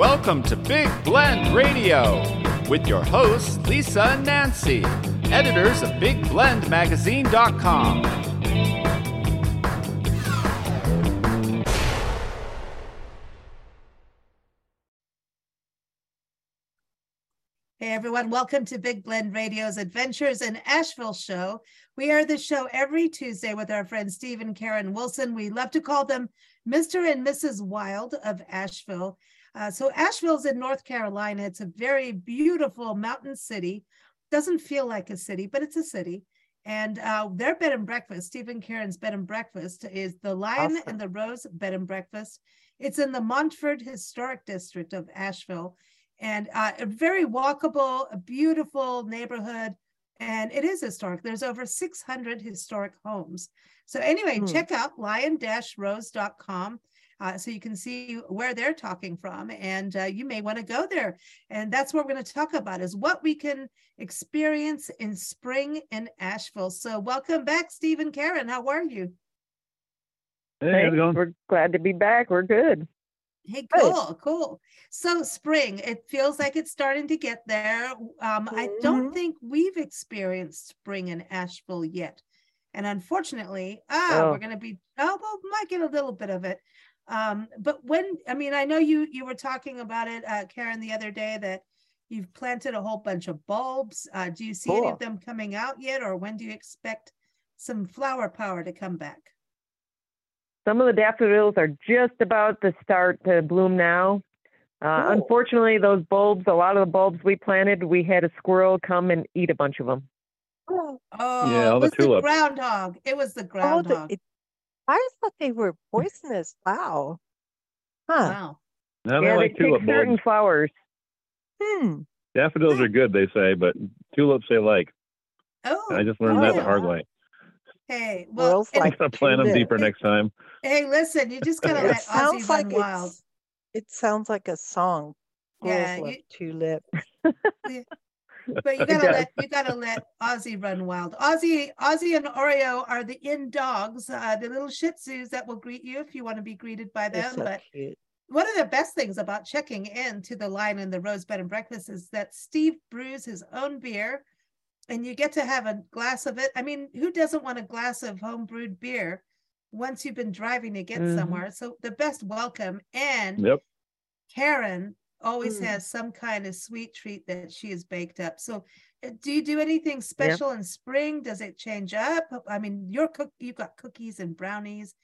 Welcome to Big Blend Radio with your hosts, Lisa and Nancy, editors of BigBlendMagazine.com. Hey everyone, welcome to Big Blend Radio's Adventures in Asheville show. We are the show every Tuesday with our friends Steve and Karen Wilson. We love to call them Mr. and Mrs. Wild of Asheville. Uh, so Asheville's in North Carolina. It's a very beautiful mountain city. Doesn't feel like a city, but it's a city. And uh, their bed and breakfast, Stephen Karen's bed and breakfast, is the Lion Awesome. and the Rose bed and breakfast. It's in the Montford Historic District of Asheville and uh, a very walkable, a beautiful neighborhood. And it is historic. There's over 600 historic homes. So, anyway, Hmm. check out lion rose.com uh, so you can see where they're talking from. And uh, you may want to go there. And that's what we're going to talk about is what we can experience in spring in Asheville. So, welcome back, Steve and Karen. How are you? Hey, how's it going? We're glad to be back. We're good. Hey, Good. cool, cool. So spring, it feels like it's starting to get there. Um, I don't Mhm. think we've experienced spring in Asheville yet. And unfortunately, ah, Oh. we're gonna be, oh, well, might get a little bit of it. Um, but when, I mean, I know you, you were talking about it, uh, Karen, the other day that you've planted a whole bunch of bulbs. Uh, do you see any of them coming out yet? Or when do you expect some flower power to come back? Some of the daffodils are just about to start to bloom now. Uh, Cool. Unfortunately, those bulbs, a lot of the bulbs we planted, we had a squirrel come and eat a bunch of them. Oh, all it the was the tulips. groundhog. It was the Oh, the, groundhog. it, I thought they were poisonous. Wow. Huh. Wow. No, yeah, they they like pick tulip certain flowers. Hmm. Daffodils are good, they say, but tulips they like. Oh, And I just learned that the hard way. Hey, well, Girls and- I'm gonna plant them tulip. deeper next time. hey, listen, you just gotta It let Ozzy sounds run like wild. it sounds like a song. Yeah, you- tulip. But you gotta let you gotta let Ozzy run wild. Ozzy, Ozzy and Oreo are the in dogs, uh, the little Shih Tzus that will greet you if you want to be greeted by them. so But cute. one of the best things about checking in to the Lion and the Rose Bed and Breakfast is that Steve brews his own beer, and you get to have a glass of it. I mean, who doesn't want a glass of home brewed beer once you've been driving to get Mhm. somewhere? So the best welcome. And Yep. Karen always Mm. has some kind of sweet treat that she has baked up. So uh, do you do anything special in spring? Does it change up? I mean, your cook you've got cookies and brownies.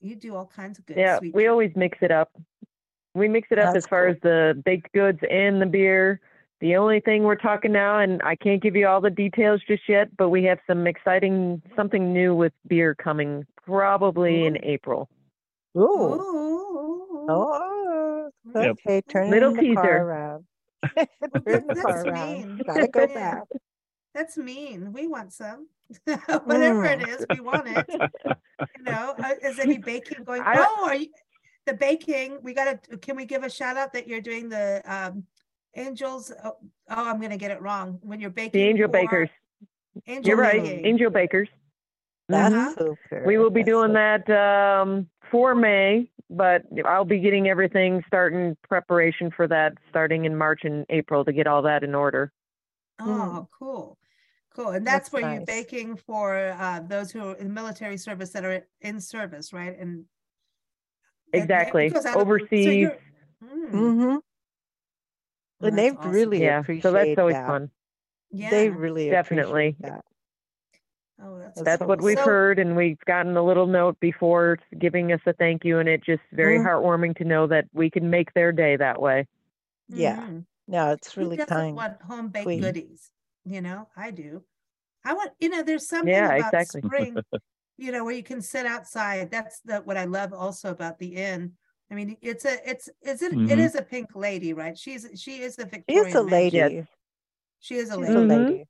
You do all kinds of good Yeah, sweet we treats. always mix it up. We mix it up That's as far cool. as the baked goods and the beer. The only thing we're talking now, and I can't give you all the details just yet, but we have some exciting something new with beer coming probably in April. Ooh. Ooh. Oh, Yep. okay. Turning Little the teaser. car around. Turn the That's car around. mean. Gotta go back. That's mean. We want some. Whatever it Mm. is, we want it. You know, uh, is any baking going? I- Oh, are you the baking? We gotta. Can we give a shout out that you're doing the um angels? Oh, oh I'm gonna get it wrong. When you're baking, The Angel Bakers. Angel You're right. Angel Bakers. That's Mhm. super. We will be That's doing so- that um, for May, but I'll be getting everything starting preparation for that starting in March and April to get all that in order. Oh, cool. Cool. And that's, That's where you're baking for uh, those who are in military service that are in service, right? And and Exactly. goes out of- so Overseas. you're- Mm, Mm-hmm. well, And that's they awesome. really yeah. appreciate So that's always that. fun. yeah. They really Definitely. appreciate that. Oh, that's, That's That's cool. what we've So- heard, and we've gotten a little note before giving us a thank you, and it just very Mm. heartwarming to know that we can make their day that way. Yeah. Mhm. No, it's really doesn't kind. want home baked Sweet. goodies? You know, I do. I want, you know, there's something Yeah, about exactly. spring, you know, where you can sit outside. That's the what I love also about the inn. I mean, it's a, it's, is it, it Mhm. is a pink lady, right? She's, she is the She Victorian. is a lady. Yes. She is a She's lady. a lady.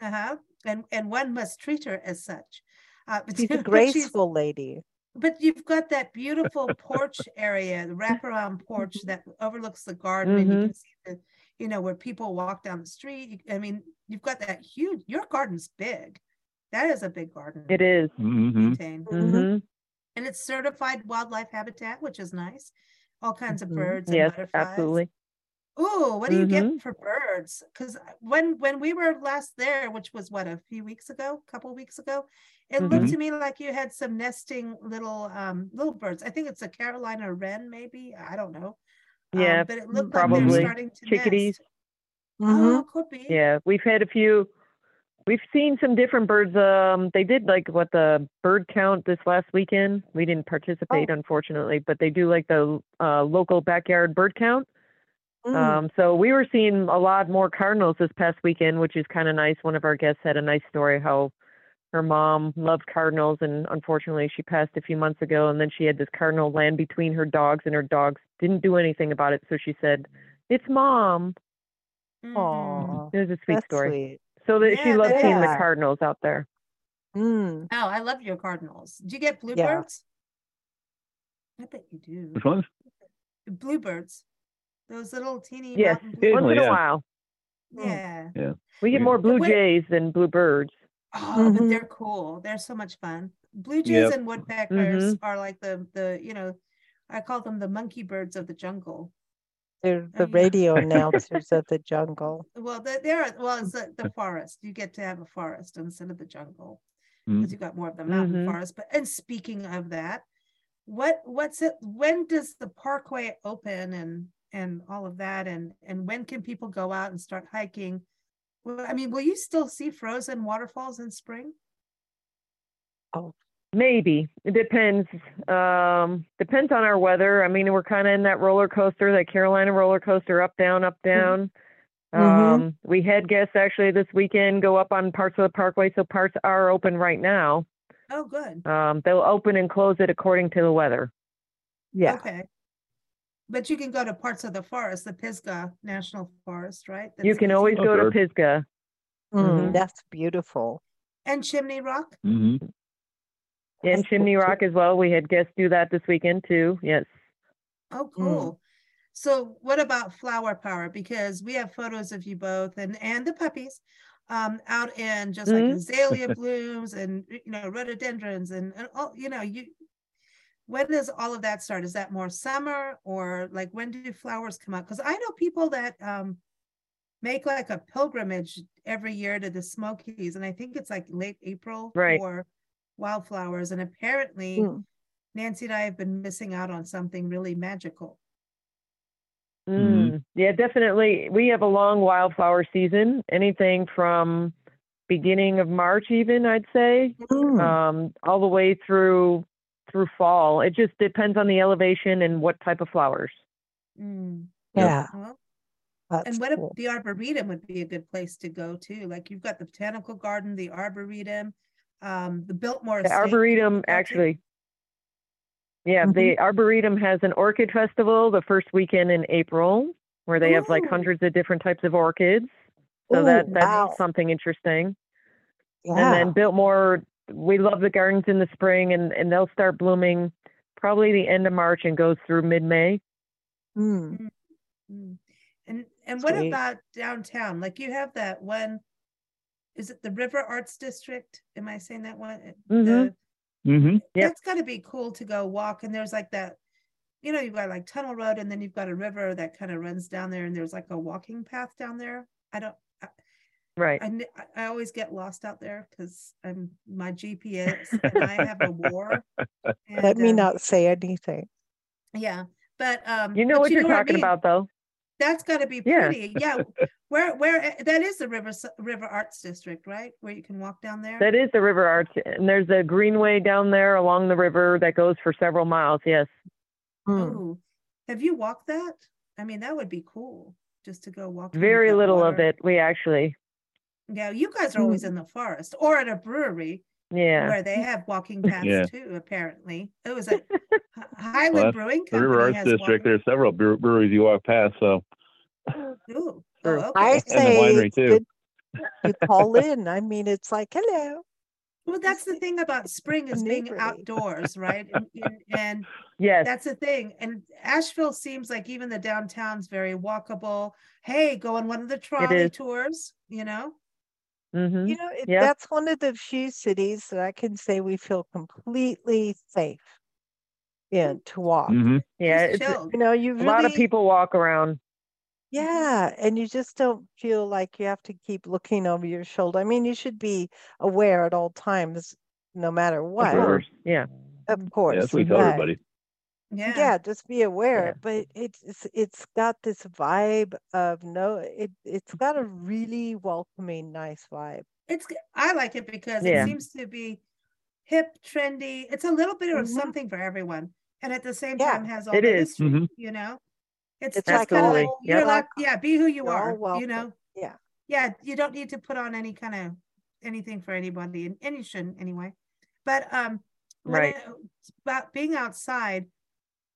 Uh-huh. And, and one must treat her as such. Uh, but She's a but graceful lady. But you've got that beautiful porch area, the wraparound porch Mm-hmm. that overlooks the garden, and you Mhm. can see the, you know, where people walk down the street. I mean, you've got that huge. Your garden's big. That is a big garden. It is. hmm maintained. Mhm. hmm and it's certified wildlife habitat, which is nice. all kinds of birds and Yes, butterflies. absolutely. Ooh, what do you Mhm. get for birds? Because when when we were last there, which was what a few weeks ago, a couple weeks ago, it looked Mhm. to me like you had some nesting little um little birds. I think it's a Carolina wren, maybe. I don't know. Um, Yeah, but it looked like probably. they're starting to Chickadees. nest. Mhm. Oh, could be. Yeah, we've had a few. We've seen some different birds. Um, they did like what the bird count this last weekend. We didn't participate, Oh. unfortunately, but they do like the uh, local backyard bird count. Mm. Um, so we were seeing a lot more cardinals this past weekend, which is kind of nice. One of our guests had a nice story how her mom loved cardinals, and unfortunately, she passed a few months ago. And then she had this cardinal land between her dogs, and her dogs didn't do anything about it. So she said, "It's mom." Mm. Aw, It was a sweet that's story. sweet. So that she Yeah, loves that seeing the cardinals out there. Mm. Oh, I love your cardinals. Do you get bluebirds? I bet you do. Which ones? Bluebirds. Those little teeny Yes, mountain once Occasionally, in a while. Yeah. Yeah. We get more blue jays than blue birds. Oh, but Mhm. they're cool. They're so much fun. Blue jays Yep. and woodpeckers Mm-hmm. are like the the you know, I call them the monkey birds of the jungle. They're the radio announcers of the jungle. Well, they- they're well, it's the, the forest. You get to have a forest instead of the jungle Mm. because you've got more of the mountain Mhm. forest. But and speaking of that, what what's it? When does the parkway open and and all of that? And and when can people go out and start hiking? Well, I mean, will you still see frozen waterfalls in spring? Oh maybe it depends. Um, depends on our weather. I mean, we're kind of in that roller coaster, that Carolina roller coaster, up down, up down. Mhm. Um, we had guests actually this weekend go up on parts of the parkway, so parts are open right now. Oh, good. Um, they'll open and close it according to the weather. Yeah. Okay. But you can go to parts of the forest, the Pisgah National Forest, right? You can always go to. Pisgah. Mm, Mhm. That's beautiful. And Chimney Rock. Mm-hmm. And That's cool Chimney too. Rock as well. We had guests do that this weekend too. Yes. Oh, Mm. cool. So what about flower power? Because we have photos of you both and and the puppies um out in just like Mhm. azalea blooms and you know rhododendrons and, and all you know you when does all of that start? Is that more summer or like when do flowers come out? Because I know people that um make like a pilgrimage every year to the Smokies, and I think it's like late April Right. for wildflowers. And apparently Mm. Nancy and I have been missing out on something really magical. Mm, yeah, definitely. We have a long wildflower season, anything from beginning of March, even I'd say, Mm. um, all the way through through fall. It just depends on the elevation and what type of flowers. Mm, yeah. well, That's and what cool. if the arboretum would be a good place to go too? Like you've got the botanical garden, the arboretum, um, the Biltmore. The Estate arboretum, actually, yeah, Mhm. the arboretum has an orchid festival the first weekend in April, where they have like hundreds of different types of orchids. So Ooh, that that's wow. something interesting. Yeah. And then Biltmore, we love the gardens in the spring, and, and they'll start blooming probably the end of March and goes through mid May. Mm. Mm. And and what about downtown? Like you have that one, is it the River Arts District? Am I saying that one? Mhm. The, hmm Yep. That's gotta be cool to go walk and there's like that, you know, you've got like Tunnel Road and then you've got a river that kind of runs down there and there's like a walking path down there. I don't, I, Right. I, I- I always get lost out there because I'm my GPS and I have a war. Let me um, not say anything. Yeah, but um. You know what you're know I talking mean. about, though. That's gotta be pretty. Yeah. Where, where, eh, that is the River, River Arts District, right? Where you can walk down there? That is the River Arts, and there's a greenway down there along the river that goes for several miles. Yes. Mm. Ooh, have you walked that? I mean, that would be cool, just to go walk. Very little of it. We actually, Yeah, you guys are hmm. always in the forest or at a brewery yeah. where they have walking paths Yeah. too, apparently. It was a Highland Well, Brewing Company River Arts District, walking- there's several brew- breweries you walk past, so Ooh, True. oh, I okay. the say winery, too. good to call in. I mean, it's like, hello. Well, that's the thing about spring is being outdoors, right? And, and, and Yes. That's the thing. And Asheville seems like even the downtown's very walkable. Hey, go on one of the trolley tours, you know? Hmm You know, it, Yep. that's one of the few cities that I can say we feel completely safe. in to walk. hmm Yeah, it's a. You know, you lot of people walk around. Yeah, and you just don't feel like you have to keep looking over your shoulder. I mean, you should be aware at all times, no matter what. Of course. Yeah. of course. Yeah, that's what we tell everybody. Yeah. Yeah, just be aware. Yeah. But it's it's it's got this vibe of no, it it's got a really welcoming, nice vibe. It's i like it because Yeah. it seems to be hip, trendy. It's a little bit of Mhm. something for everyone, and at the same Yeah, time has all it the is. history. Mhm. You know, it's It's just like kind of like Yep. you're like Like, yeah, be who you you're all are. You know, Yeah. yeah, you don't need to put on any kind of anything for anybody, and, and you shouldn't anyway. But um, when Right. it- about being outside.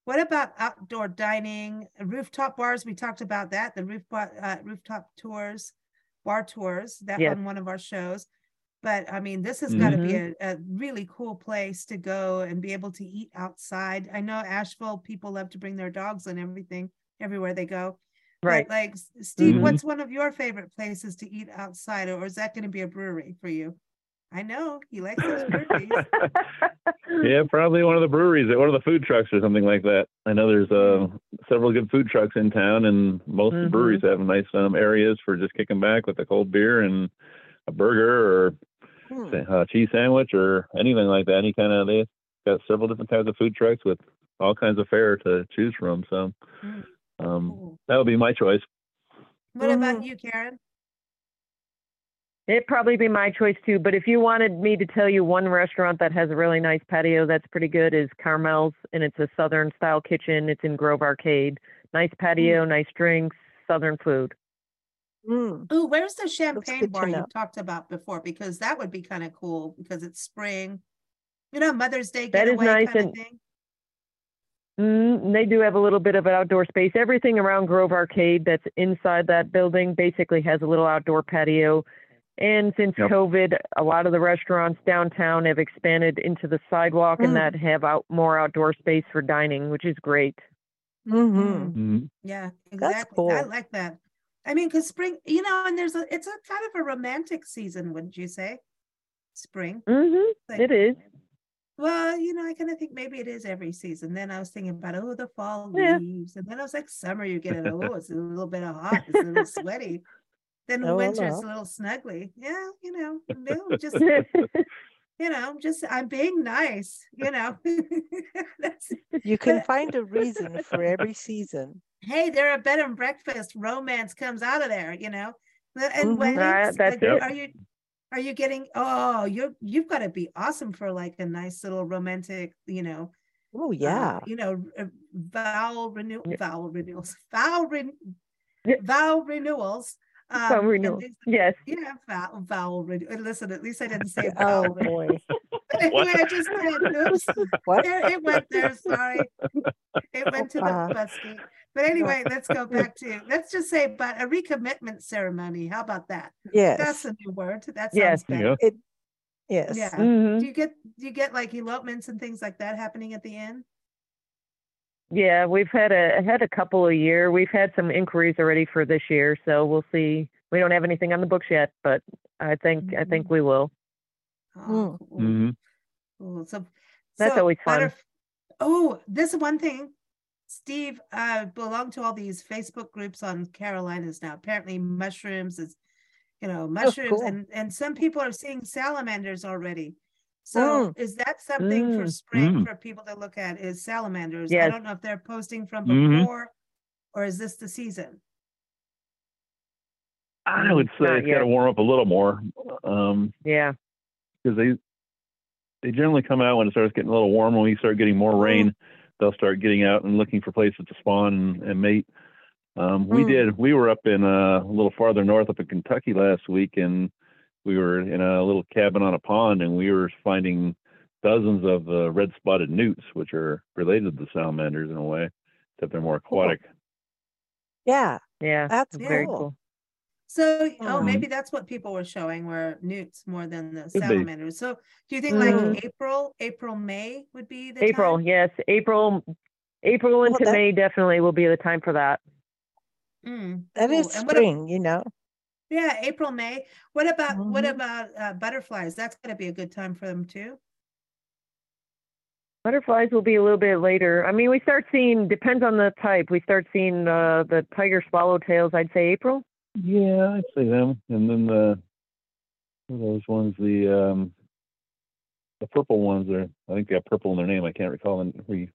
What about outdoor dining, rooftop bars? We talked about that. The roof bar, uh, rooftop tours, bar tours. That Yes. on one of our shows. But I mean, this has got to be a, Mm-hmm. a really cool place to go and be able to eat outside. I know Asheville people love to bring their dogs and everything everywhere they go. But, Right. like S- Steve, Mhm. what's one of your favorite places to eat outside, or is that going to be a brewery for you? I know he likes those breweries. Yeah, probably one of the breweries, one of the food trucks or something like that. I know there's uh, several good food trucks in town, and most of the Mhm. breweries have nice um, areas for just kicking back with a cold beer and a burger or Hmm. say, uh, cheese sandwich or anything like that. Any kind of they got several different types of food trucks with all kinds of fare to choose from. So Mm. um, Cool. that would be my choice. What about Mhm. you, Karen? It'd probably be my choice too. But if you wanted me to tell you one restaurant that has a really nice patio that's pretty good is Carmel's, and it's a Southern style kitchen. It's in Grove Arcade. Nice patio, nice drinks, Southern food. Mm. Oh, where's the champagne bar you talked about before? Because that would be kind of cool because it's spring. You know, Mother's Day That is getaway nice kind of thing. Mm, and they do have a little bit of an outdoor space. Everything around Grove Arcade that's inside that building basically has a little outdoor patio. And since Yep. COVID, a lot of the restaurants downtown have expanded into the sidewalk Mm. and that have out more outdoor space for dining, which is great. hmm hmm Yeah, That's exactly. I like that. I mean, because spring, you know, and there's a, it's a kind of a romantic season, wouldn't you say? Spring. Mm-hmm. Like- It is. Well, you know, I kind of think maybe it is every season. Then I was thinking about, oh, the fall Yeah. leaves. And then I was like, summer, you get it. Oh, it's a little bit of hot. It's a little sweaty. Then Oh, winter, it's no. a little snuggly. Yeah, you know, no, just, you know, just I'm being nice, you know. That's, You can find a reason for every season. hey, they're a bed and breakfast. Romance comes out of there, you know. The- And Mhm. weddings, that's like, are you are you getting? Oh, you're you've got to be awesome for like a nice little romantic, you know. Oh uh, yeah. you know, uh, vow renew Yeah. vow renewals, vow ren Yeah. vow renewals. Um, Some and renewal. Yes. Yeah, vow vowel renewal. Listen, at least I didn't say Oh vowel. renewal. boy. Anyway, I just did. Oops. What? There, it went there. Sorry. It went to the Uh, busky. But anyway, let's go back to let's just say, but a recommitment ceremony. How about that? Yes. That's a new word. That sounds Yes. There better. you go. Yes. Yeah. hmm Do you get do you get like elopements and things like that happening at the end? Yeah, we've had a had a couple a year. We've had some inquiries already for this year, so we'll see. We don't have anything on the books yet, but I think I think Mhm. we will. Oh, cool. hmm Cool. So That's so always fun. butterf- Oh, this one thing. Steve uh belong to all these Facebook groups on Carolinas now. Apparently mushrooms is you know, mushrooms cool. and and some people are seeing salamanders already. So is that something for Mm. spring Mm. for people to look at is salamanders? I don't know if they're posting from Mhm. before or is this the season? I would say Not it's got to warm up a little more um, Yeah. because they they generally come out when it starts getting a little warmer. When we start getting more rain, they'll start getting out and looking for places to spawn and, and mate. Um, we Hmm. did. We were up in uh, a little farther north, up in Kentucky last week, and we were in a little cabin on a pond, and we were finding dozens of the red-spotted newts, which are related to the salamanders in a way, except they're more Cool. aquatic. Yeah. Yeah. That's Very cool. cool. So, oh, Mhm. maybe that's what people were showing were newts more than the be. salamanders. So, do you think like April, April, May would be the time? April, time? yes. April April into that- May definitely will be the time for that. Mm, That is cool. And what a- spring, you know. Yeah, April, May. What about what Mhm. about uh, butterflies? That's going to be a good time for them too. Butterflies will be a little bit later. I mean, we start seeing depends on the type. We start seeing uh, the tiger swallowtails. I'd say April. Yeah, I'd say them. And then the those ones, the um the purple ones are I think they have purple in their name. I can't recall and we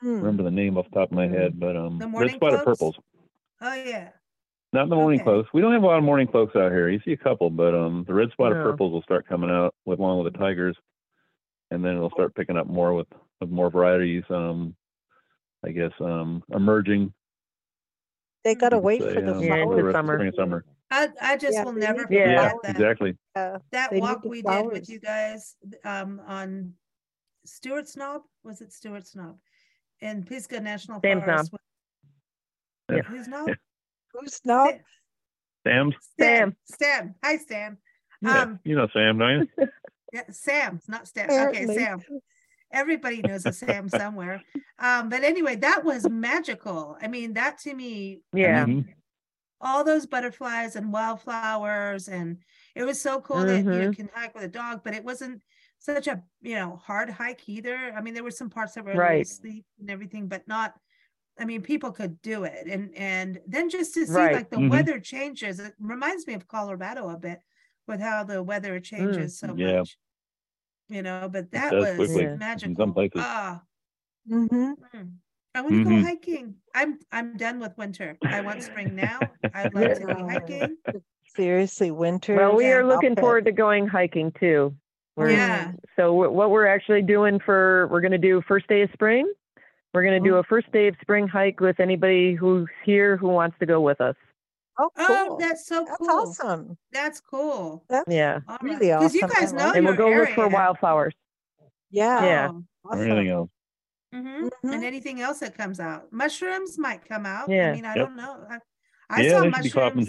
Hmm. remember the name off the top of my head, but um The red morning spotted purples. Oh yeah. Not the morning Okay. cloaks. We don't have a lot of morning cloaks out here. You see a couple, but um the red spotted No. purples will start coming out with along with the tigers. And then it'll start picking up more with, with more varieties, um I guess um emerging. They gotta wait say, for the um, Yeah, for the rest of summer. spring and summer. I I just Yeah, will never forget Yeah, that. exactly. Yeah, That walk the we did with you guys um on Stewart's Knob, was it Stewart's Knob? In Pisgah National Sam's Knob. Forest. with- Yeah. Who's knob? Who's not? Sam. Sam. Sam. Stan. Hi, Stan. Yeah, Um, you know Sam, don't you? yeah, Sam, not Stan. Okay, Sam. Everybody knows a Sam somewhere. Um, but anyway, that was magical. I mean, that to me, I Yeah. mean, Mhm. all those butterflies and wildflowers and it was so cool that you know, Mhm. you can hike with a dog but it wasn't such a you know hard hike either i mean there were some parts that were a Right. steep and everything but not i mean people could do it and and then just to see Right. like the Mhm. weather changes it reminds me of colorado a bit with how the weather changes so Mm, yeah. much you know but that does was quickly in some magical places. ah Mm-hmm. mm. I want to go Mhm. hiking. I'm I'm done with winter. I want spring now. I'd like to be hiking. Seriously, winter. Well, we Yeah. are looking Outfit. forward to going hiking too. We're, Yeah. So wh- what we're actually doing for we're going to do first day of spring. We're going to do Mhm. a first day of spring hike with anybody who's here who wants to go with us. Oh, Oh, that's so cool. That's awesome. That's cool. That's Yeah. All right. really Because you awesome. Guys know And we'll go look for wildflowers. yeah. Yeah. Oh, Awesome. anything else. mhm. Mhm. And anything else that comes out. Mushrooms might come out. Yeah. I mean, I Yep. don't know. I, I yeah, saw they should be popping mushrooms.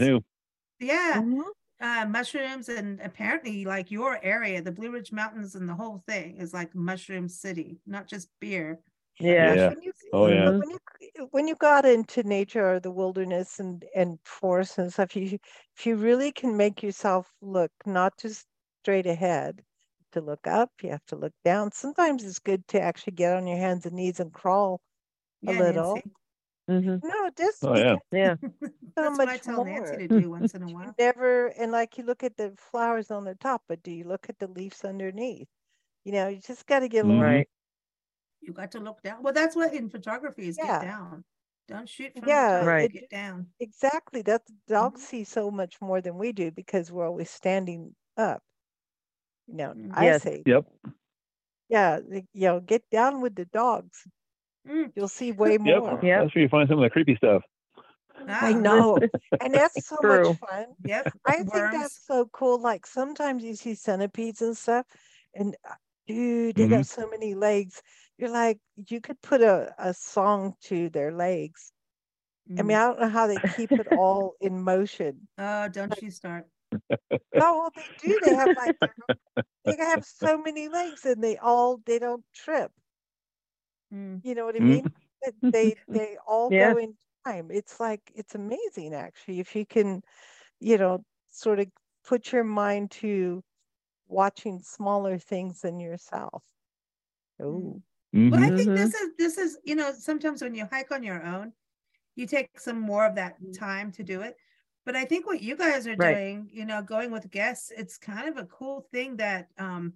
too. Yeah. Mhm. Uh, mushrooms and apparently like your area, the Blue Ridge Mountains and the whole thing is like mushroom city, not just beer. Yeah. Yeah. When you, Oh, yeah. when you when you got into nature or the wilderness and and forests and stuff, you if you really can make yourself look not just straight ahead, to look up, you have to look down. Sometimes it's good to actually get on your hands and knees and crawl a Yeah, little. Nancy. hmm No, just Oh, yeah. Yeah. That's what I much tell Nancy to do once in a while. never and like you look at the flowers on the top, but do you look at the leaves underneath? You know, you just got to get a little Mhm. Right. You got to look down. Well, that's what in photography is Yeah. get down. Don't shoot from Yeah, the top. Right. Get down. Exactly. That dogs Mhm. see so much more than we do because we're always standing up. You know, Mm. I Yes. say, Yep. yeah, the- you know, get down with the dogs. Mm. You'll see way more. Yep. That's where you find some of the creepy stuff. I Ah, know. And that's so True. much fun. Yep. I think that's so cool. Like sometimes you see centipedes and stuff, and uh, dude, they Mhm. got so many legs. You're like, you could put a, a song to their legs. I mean, Mm. I don't know how they keep it all in motion. Oh, don't you start. No, well, they do. They have like they have so many legs, and they all they don't trip. Mm. You know what I Mm. mean? It- They they all Yeah. go in time. It's like it's amazing actually if you can, you know, sort of put your mind to watching smaller things than yourself. Oh, Well, I Mhm. think Mhm. this is this is you know sometimes when you hike on your own, you take some more of that Mm. time to do it. But I think what you guys are Right. doing, you know, going with guests, it's kind of a cool thing that um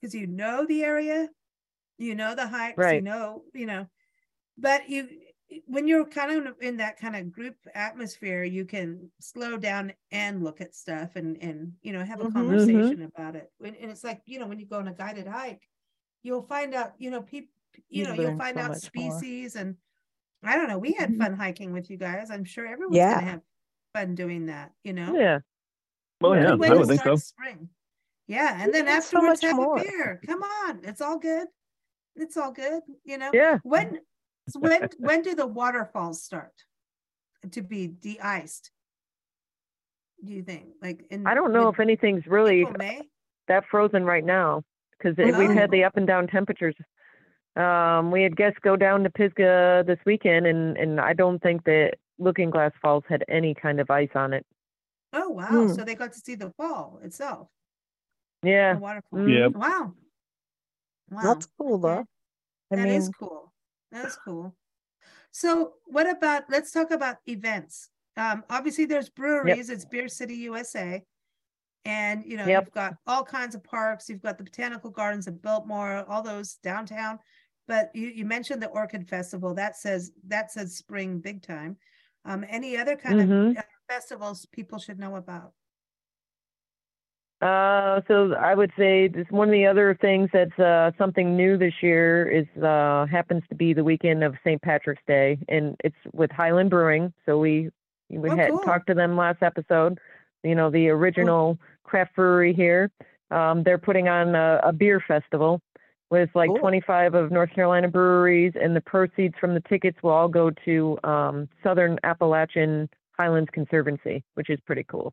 because you know the area, you know the hikes, you know, you know, but you when you're kind of in that kind of group atmosphere, you can slow down and look at stuff and and you know have a Mhm. Mhm. conversation about it. And, and it's like you know when you go on a guided hike, you'll find out you know people you, You know you'll find so out much more. species and I don't know. We had Mhm. fun hiking with you guys. I'm sure everyone's Yeah. gonna have fun doing that. You know. Yeah. Well, Yeah. yeah, I would think so. spring. Yeah, and then learn so afterwards much have more. a beer. Come on, it's all good. It's all good. You know. Yeah. When when when do the waterfalls start to be de-iced? Do you think? Like in I don't know mid- if anything's really that frozen right now because we've Oh. had the up and down temperatures. Um, we had guests go down to Pisgah this weekend, and and I don't think that Looking Glass Falls had any kind of ice on it. Oh wow! Hmm. So they got to see the fall itself, Yeah. the waterfall. Mm. Yep. Wow. Wow. That's cool though. okay. I That is mean, cool. That's cool. So what about, let's talk about events. Um, obviously there's breweries, it's Beer City USA. And, you know, Yep. you've got all kinds of parks, you've got the Botanical Gardens of Biltmore, all those downtown. But you, you mentioned the Orchid Festival, that says, that says spring big time. Um, any other kind Mhm. of uh, festivals people should know about? Uh, so I would say this one of the other things that's uh, something new this year is uh, happens to be the weekend of St. Patrick's Day, and it's with Highland Brewing. So we we Oh, had cool. talked to them last episode. You know, the original craft brewery here. Um, they're putting on a, a beer festival with like Cool. 25 of North Carolina breweries, and the proceeds from the tickets will all go to um, Southern Appalachian Highlands Conservancy, which is pretty cool.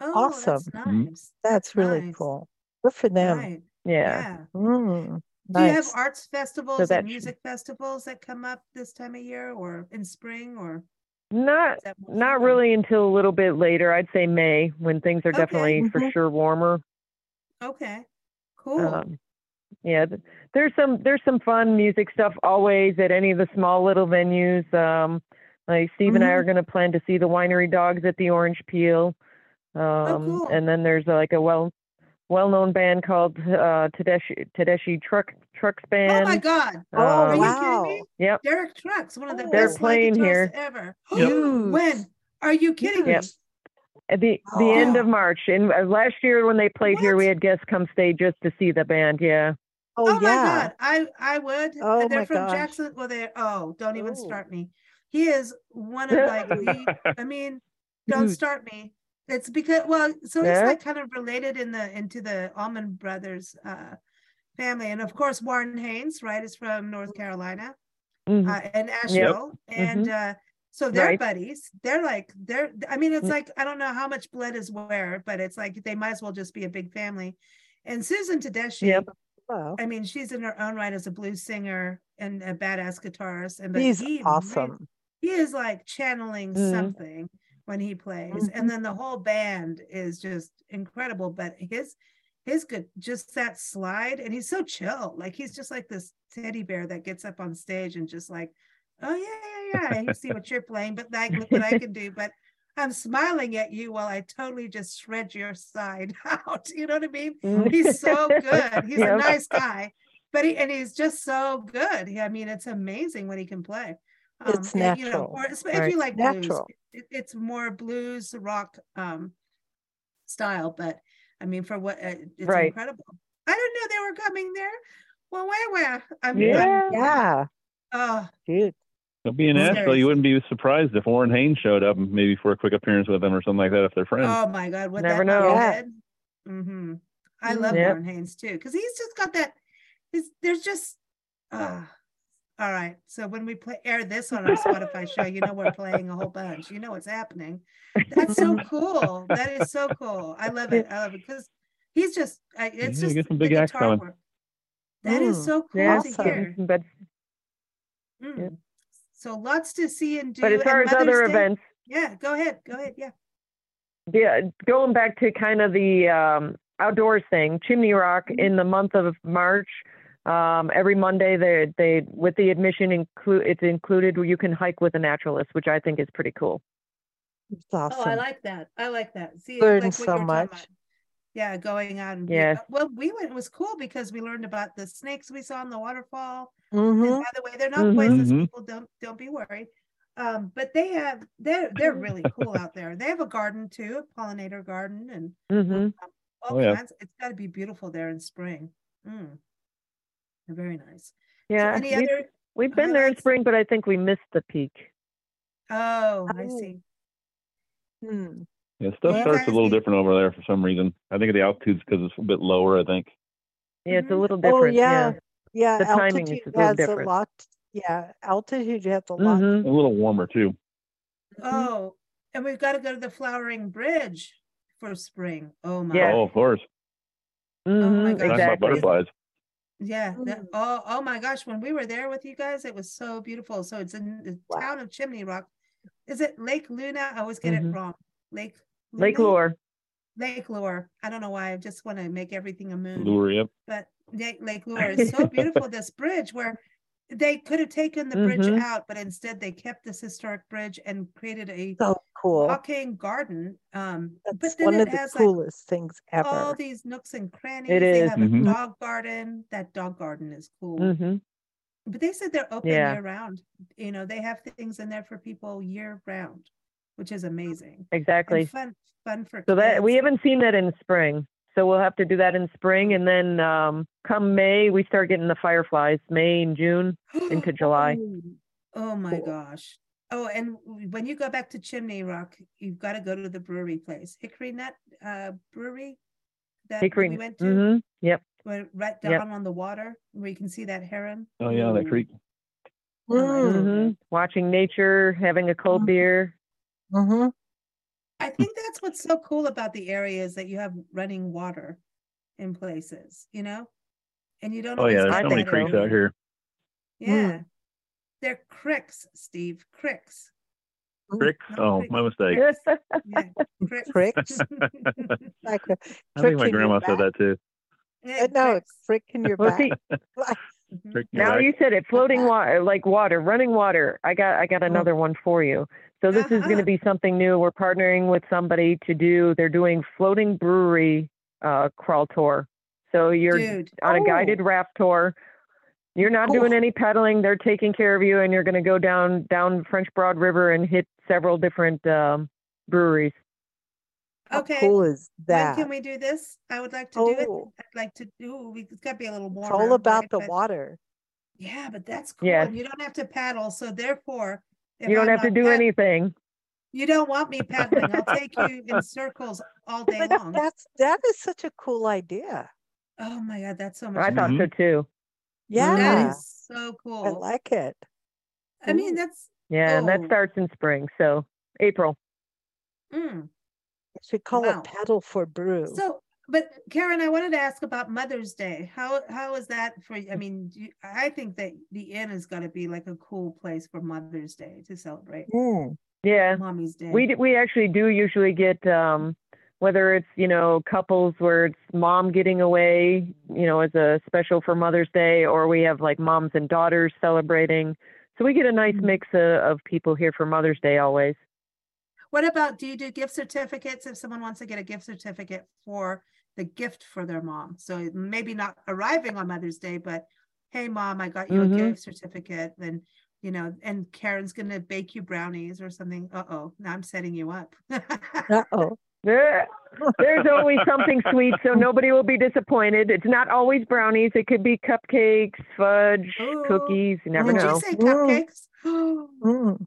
Oh, that's Awesome. Mhm. nice. that's really nice. cool. Good for them. Right, Yeah. yeah. Mm, Do you have arts festivals that and music festivals that come up this time of year or in spring or? Not is that more Not really until a little bit later. I'd say May when things are Okay. definitely for Mhm. sure warmer. Okay, cool. Um, yeah, there's some there's some fun music stuff always at any of the small little venues. Um, like Steve and I Mm-hmm. are going to plan to see the winery dogs at the Orange Peel. Um, Oh, cool. And then there's uh, like a well well known band called uh, Tedeschi Tedeschi Truck Trucks Band. Oh my God. Oh, Are Um, you wow. kidding me? Yep. Derek Trucks, one of the Oh. They're best playing here. ever. Huge. When? Are you kidding me? At the the end Oh. of March, and uh, last year when they played here, we had guests come stay just to see the band. Yeah. Oh, Oh, my yeah. God. I, I would. Oh, And they're my from gosh. Jackson. Well, they're, oh, don't even Oh. start me. He is one of like the, I mean, don't start me. It's because, well, so Yeah. like kind of related in the, into the Allman Brothers, uh, family. And of course, Warren Haynes, right, is from North Carolina. Mhm. uh, in Asheville, and uh, so they're Right. buddies. They're like they're. I mean, it's like I don't know how much blood is where, but it's like they might as well just be a big family. And Susan Tedeschi, Yep. Wow. I mean, she's in her own right as a blues singer and a badass guitarist. And but He's he, awesome. he is like channeling Mhm. something when he plays, Mhm. and then the whole band is just incredible. But his his good just that slide, and he's so chill. Like he's just like this teddy bear that gets up on stage and just like, oh yeah, yeah, yeah. You see what you're playing, but like look what I can do. But I'm smiling at you while I totally just shred your side out. You know what I mean? Mhm. He's so good. He's a nice guy, but he and he's just so good. I mean, it's amazing when he can play. It's and, You know, natural. or if Right. you like blues, Natural. it, it's more blues rock um style. But I mean, for what uh, it's Right. incredible. I didn't know they were coming there. Well, where, where? I'm, Yeah. I'm- Yeah. Oh, Dude. They'll be in Serious. Nashville. You wouldn't be surprised if Warren Haynes showed up, maybe for a quick appearance with them or something like that, if they're friends. oh my God! Would Never that not be know. Yeah. Mm-hmm. I love Yep. Warren Haynes too because he's just got that. He's, there's just. Uh, all right. So when we play air this on our Spotify show, you know we're playing a whole bunch. You know what's happening. That's so cool. That is so cool. I love it. I love it because he's just. I, it's Yeah, just get some the big acts guitar coming. work. That is Mm, so cool Yeah. to Awesome. hear. But Mm. So lots to see and do. but as far as other Day- events, yeah, go ahead. Go ahead. Yeah. yeah, going back to kind of the um, outdoors thing, Chimney Rock Mhm. in the month of March. Um, every Monday, they they with the admission include it's included you can hike with a naturalist, which I think is pretty cool. It's awesome. Oh, I like that. I like that. See, Learn like so much. Yeah, going out and be- uh, well, we went. It was cool because we learned about the snakes we saw in the waterfall. hmm And by the way, they're not poisonous. Mhm. People don't don't be worried. Um, but they have they're they're really cool out there. They have a garden too, a pollinator garden, and hmm all Oh, yeah. It's got to be beautiful there in spring. Mm. They're very nice. So Yeah, any we've, other? we've been there in spring, but I think we missed the peak. Oh, I Oh. see. Hmm. Yeah, stuff Well, starts a little different over there for some reason. I think the altitude's because it's a bit lower. I think. Yeah, it's a Mhm. little Oh, different. yeah. yeah. Yeah. The timing is a little has a different. lot. Yeah. Altitude has a lot. Mhm. A little warmer too. Oh, and we've got to go to the Flowering Bridge for spring. Oh my. Yeah. Oh, of course. Oh my gosh. Talking about Exactly. butterflies. Yeah. that- Mm. oh, oh my gosh. When we were there with you guys, it was so beautiful. So it's in the Wow. town of Chimney Rock. Is it Lake Luna? I always get it Mhm. wrong. Lake Lake Lure. Lake Lure. I don't know why. I just want to make everything a moon. Lure, yep. But Lake, Lake Lure is so beautiful. This bridge where they could have taken the bridge Mhm. out, but instead they kept this historic bridge and created a So cool. walking garden. Um, but That's then one it of the has like coolest things all these nooks and crannies. It They is. have Mhm. a dog garden. That dog garden is cool. hmm But they said they're open Yeah. year round. You know, they have things in there for people year round, which is amazing. Exactly. And fun, fun for So that we haven't seen that in spring. So we'll have to do that in spring, and then um, come May we start getting the fireflies. May and June into July. Oh, oh my gosh. Oh, and when you go back to Chimney Rock, you've got to go to the brewery place, Hickory Nut uh, Brewery. That Hickory. we went to, hmm Yep. where- right Yep. down on the water, where you can see that heron. Oh yeah, that creek. Oh my Mm-hmm. Watching nature, having a cold Mhm. beer. Mhm. I think that's what's so cool about the area is that you have running water in places, you know? And you don't Oh yeah, there's so many creeks out here. Yeah. They're cricks, Steve. Cricks. Creeks. Not Oh, my mistake. Yeah. Cricks. Cricks? Like a I crick think my grandma said that too. Yeah, Uh, No, a cricks. crick in your back. see, Like. Crick in your now back. you said it, floating water, like water, running water. I got, I got another one for you. So this is going Uh-huh. to be something new. We're partnering with somebody to do. They're doing floating brewery uh, crawl tour. So you're Dude. on a Oh. guided raft tour. You're not doing any pedaling. They're taking care of you, and you're going to go down down French Broad River and hit several different um, breweries. how Okay. cool is When that? can we do this? I would like to do it. Oh. I'd like to do, we- it's gotta be a little more. It's all about right? the But- water. Yeah, but that's cool. Yes. And you don't have to paddle. So therefore. If you don't I'm have to do pad- anything. You don't want me paddling. I'll take you in circles all day But long. that's that is such a cool idea. Oh my God, that's so much. I much. thought so too. Yeah, That is so cool. I like it. I mean, that's, Yeah, and that Oh. starts in spring, so April. mm. We should call Wow. it paddle for brew. So, but Karen, I wanted to ask about Mother's Day. How how is that for you? I mean, do you, I think that the inn is going to be like a cool place for Mother's Day to celebrate Mm. Yeah, Mommy's Day. we we actually do usually get um, whether it's you know couples where it's mom getting away, you know, as a special for Mother's Day, or we have like moms and daughters celebrating. So we get a nice Mhm. mix of, of people here for Mother's Day always. What about do you do gift certificates if someone wants to get a gift certificate for the gift for their mom? So maybe not arriving on Mother's Day, but hey, mom, I got you Mhm. a gift certificate. Then you know, and Karen's gonna bake you brownies or something. Uh oh, now I'm setting you up. Uh oh. There, there's always something sweet, so nobody will be disappointed. It's not always brownies. It could be cupcakes, fudge, Ooh. cookies. You never Did know. you say Mm. cupcakes? Mm.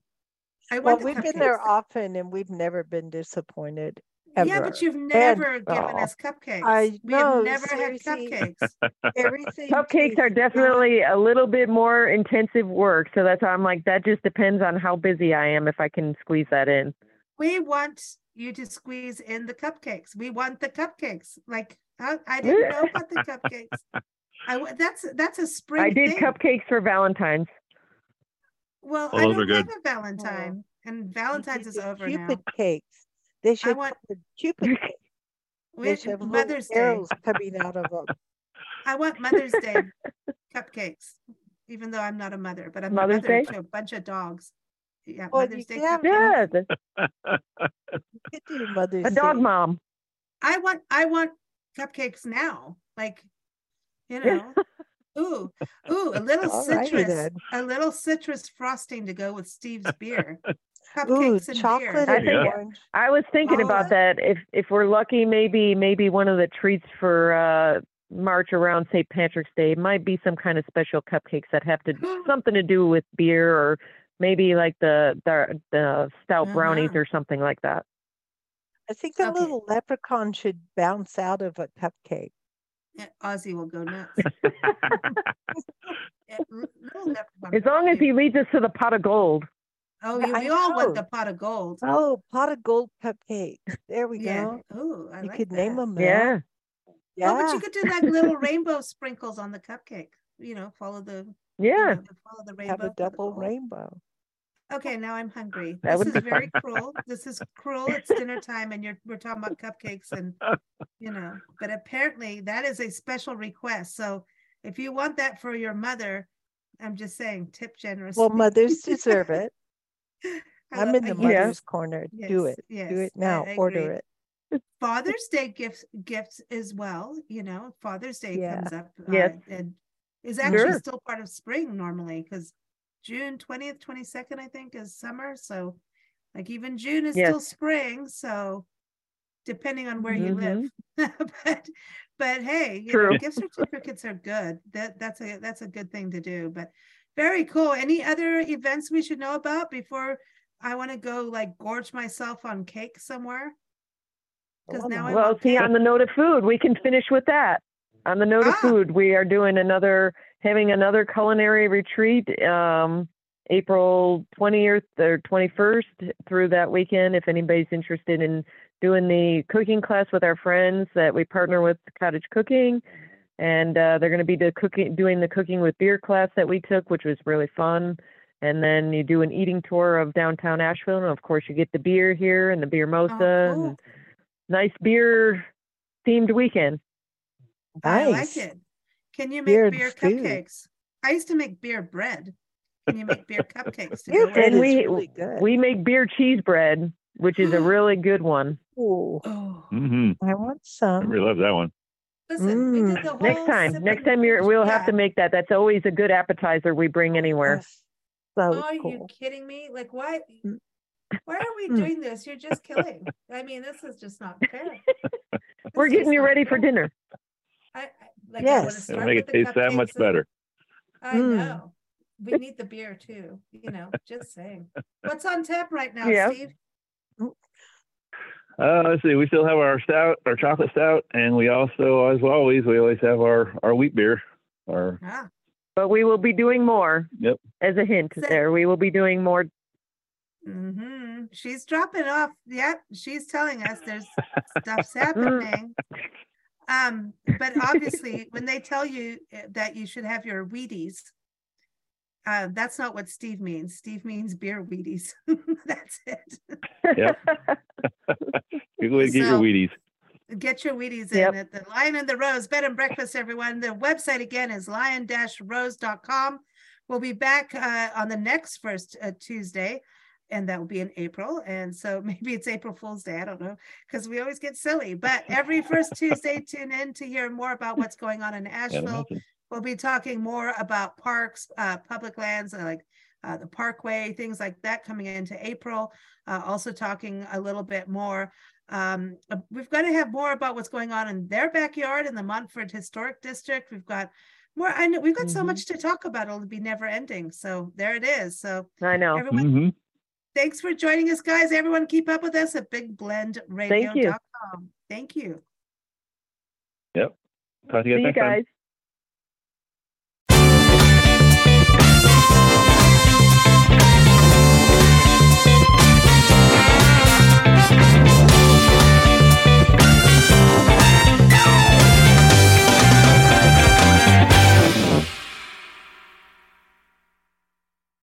I Well, we've been there often and we've never been disappointed. Ever. Yeah, but you've never given oh, us cupcakes. I we have know, never had cupcakes. everything. Cupcakes are tastes definitely a little bit more intensive work, so that's why I'm like that. Just depends on how busy I am if I can squeeze that in. we want you to squeeze in the cupcakes. We want the cupcakes. Like I, I didn't know about the cupcakes. I w- that's that's a spring. I did thing. cupcakes for Valentine's. Well, Oh, I don't are have good. a Valentine, and Valentine's is over Cupid now. cakes. They should want- call them Cupid cakes. We They should have Mother's Day. coming out of them. I want Mother's Day cupcakes, even though I'm not a mother, but I'm Mother's a mother Day? to a bunch of dogs. Yeah, Well, Mother's Day can have- cupcakes. Yeah, You could Mother's a dog Day. mom. I want I want cupcakes now. Like, you know. Ooh, ooh, a little All citrus, then. a little citrus frosting to go with Steve's beer. Ooh, and chocolate beer. I and think- orange. I was thinking Oh, about that. If if we're lucky, maybe maybe one of the treats for uh March around St. Patrick's Day might be some kind of special cupcakes that have to something to do with beer or maybe like the the, the stout brownies Uh-huh. or something like that. I think a Okay. little leprechaun should bounce out of a cupcake. Yeah, Ozzy will go nuts. Yeah, l- little leprechaun As long as he leads us to the pot of gold. Oh, you, we all want the pot of gold. Oh, pot of gold cupcake. There we yeah. go. Oh, I you like could name that. them. Yeah. Yeah. Oh, but you could do like little rainbow sprinkles on the cupcake. You know, follow the you Yeah. know, follow the rainbow. have a double rainbow. Okay, now I'm hungry. That This is be very cruel. This is cruel. It's dinner time and you're, we're talking about cupcakes and, you know, but apparently that is a special request. So if you want that for your mother, I'm just saying tip generously. Well, mothers deserve it. I'm in the uh, yes, mother's corner. Do it. yes, Do it now. I Order agree. it. Father's Day gifts, gifts as well, you know, Father's Day Yeah. comes up. Yes. uh, And is actually Sure. still part of spring normally, because June twentieth, twenty-second, I think, is summer, so like even June is still spring, so depending on where you live. But, but hey, you know, gift certificates are good. That, that's a, that's a good thing to do, but very cool. Any other events we should know about before I want to go like gorge myself on cake somewhere? Because Oh, now Well, see, on the note of food, we can finish with that. On the note of Ah. food, we are doing another, having another culinary retreat, um, April 20th or 21st through that weekend. If anybody's interested in doing the cooking class with our friends that we partner with Cottage Cooking. And uh, they're going to be the cooking, doing the cooking with beer class that we took, which was really fun. And then you do an eating tour of downtown Asheville, and of course you get the beer here and the beer mosa. Oh, cool. and nice beer themed weekend. I like it. Can you make Beer beer cupcakes? I used to make beer bread. Can you make beer cupcakes? Beer bread And we- really good. We make beer cheese bread, which is a really good one. Ooh, Oh, hmm I want some. I some. really love that one. Listen, we did Mm. the whole. Next time, next time you're, we'll have to make that. That's always a good appetizer we bring anywhere. Yes. So Are you kidding me? Like, why? Mm. Why are we Mm. doing this? You're just killing. I mean, this is just not fair. We're getting you not ready for dinner. I, I, like, Yes. It'll start make it taste that much cupcakes and- better. I Mm. know. We need the beer too, you know, just saying. What's on tap right now, Yeah. Steve? Uh, let's see. We still have our stout, our chocolate stout, and we also, as always, we always have our our wheat beer. Our Ah, But we will be doing more. Yep. As a hint So- there, we will be doing more. hmm She's dropping off. Yep, she's telling us there's stuff's happening. Um, but obviously, when they tell you uh, that you should have your Wheaties, uh, that's not what Steve means. Steve means beer Wheaties. that's it. Yep. good way to get your So- Wheaties. Get your Wheaties Yep. in at the Lion and the Rose Bed and Breakfast, everyone. The website again is lion-rose.com. We'll be back uh, on the next first uh, Tuesday, and that will be in April. And so maybe it's April Fool's Day. I don't know because we always get silly. But every first Tuesday, tune in to hear more about what's going on in Can't Asheville. Imagine. We'll be talking more about parks, uh, public lands, uh, like uh, the Parkway, things like that coming into April. Uh, also talking a little bit more. Um, uh, we've got to have more about what's going on in their backyard in the Montford Historic District. We've got more. I know we've got so Mhm. much to talk about. It'll be never ending. So there it is. So I know. everyone, hmm thanks for joining us, guys. Everyone, keep up with us at bigblendradio.com. you. Thank you. Talk to you See guys you next time. guys.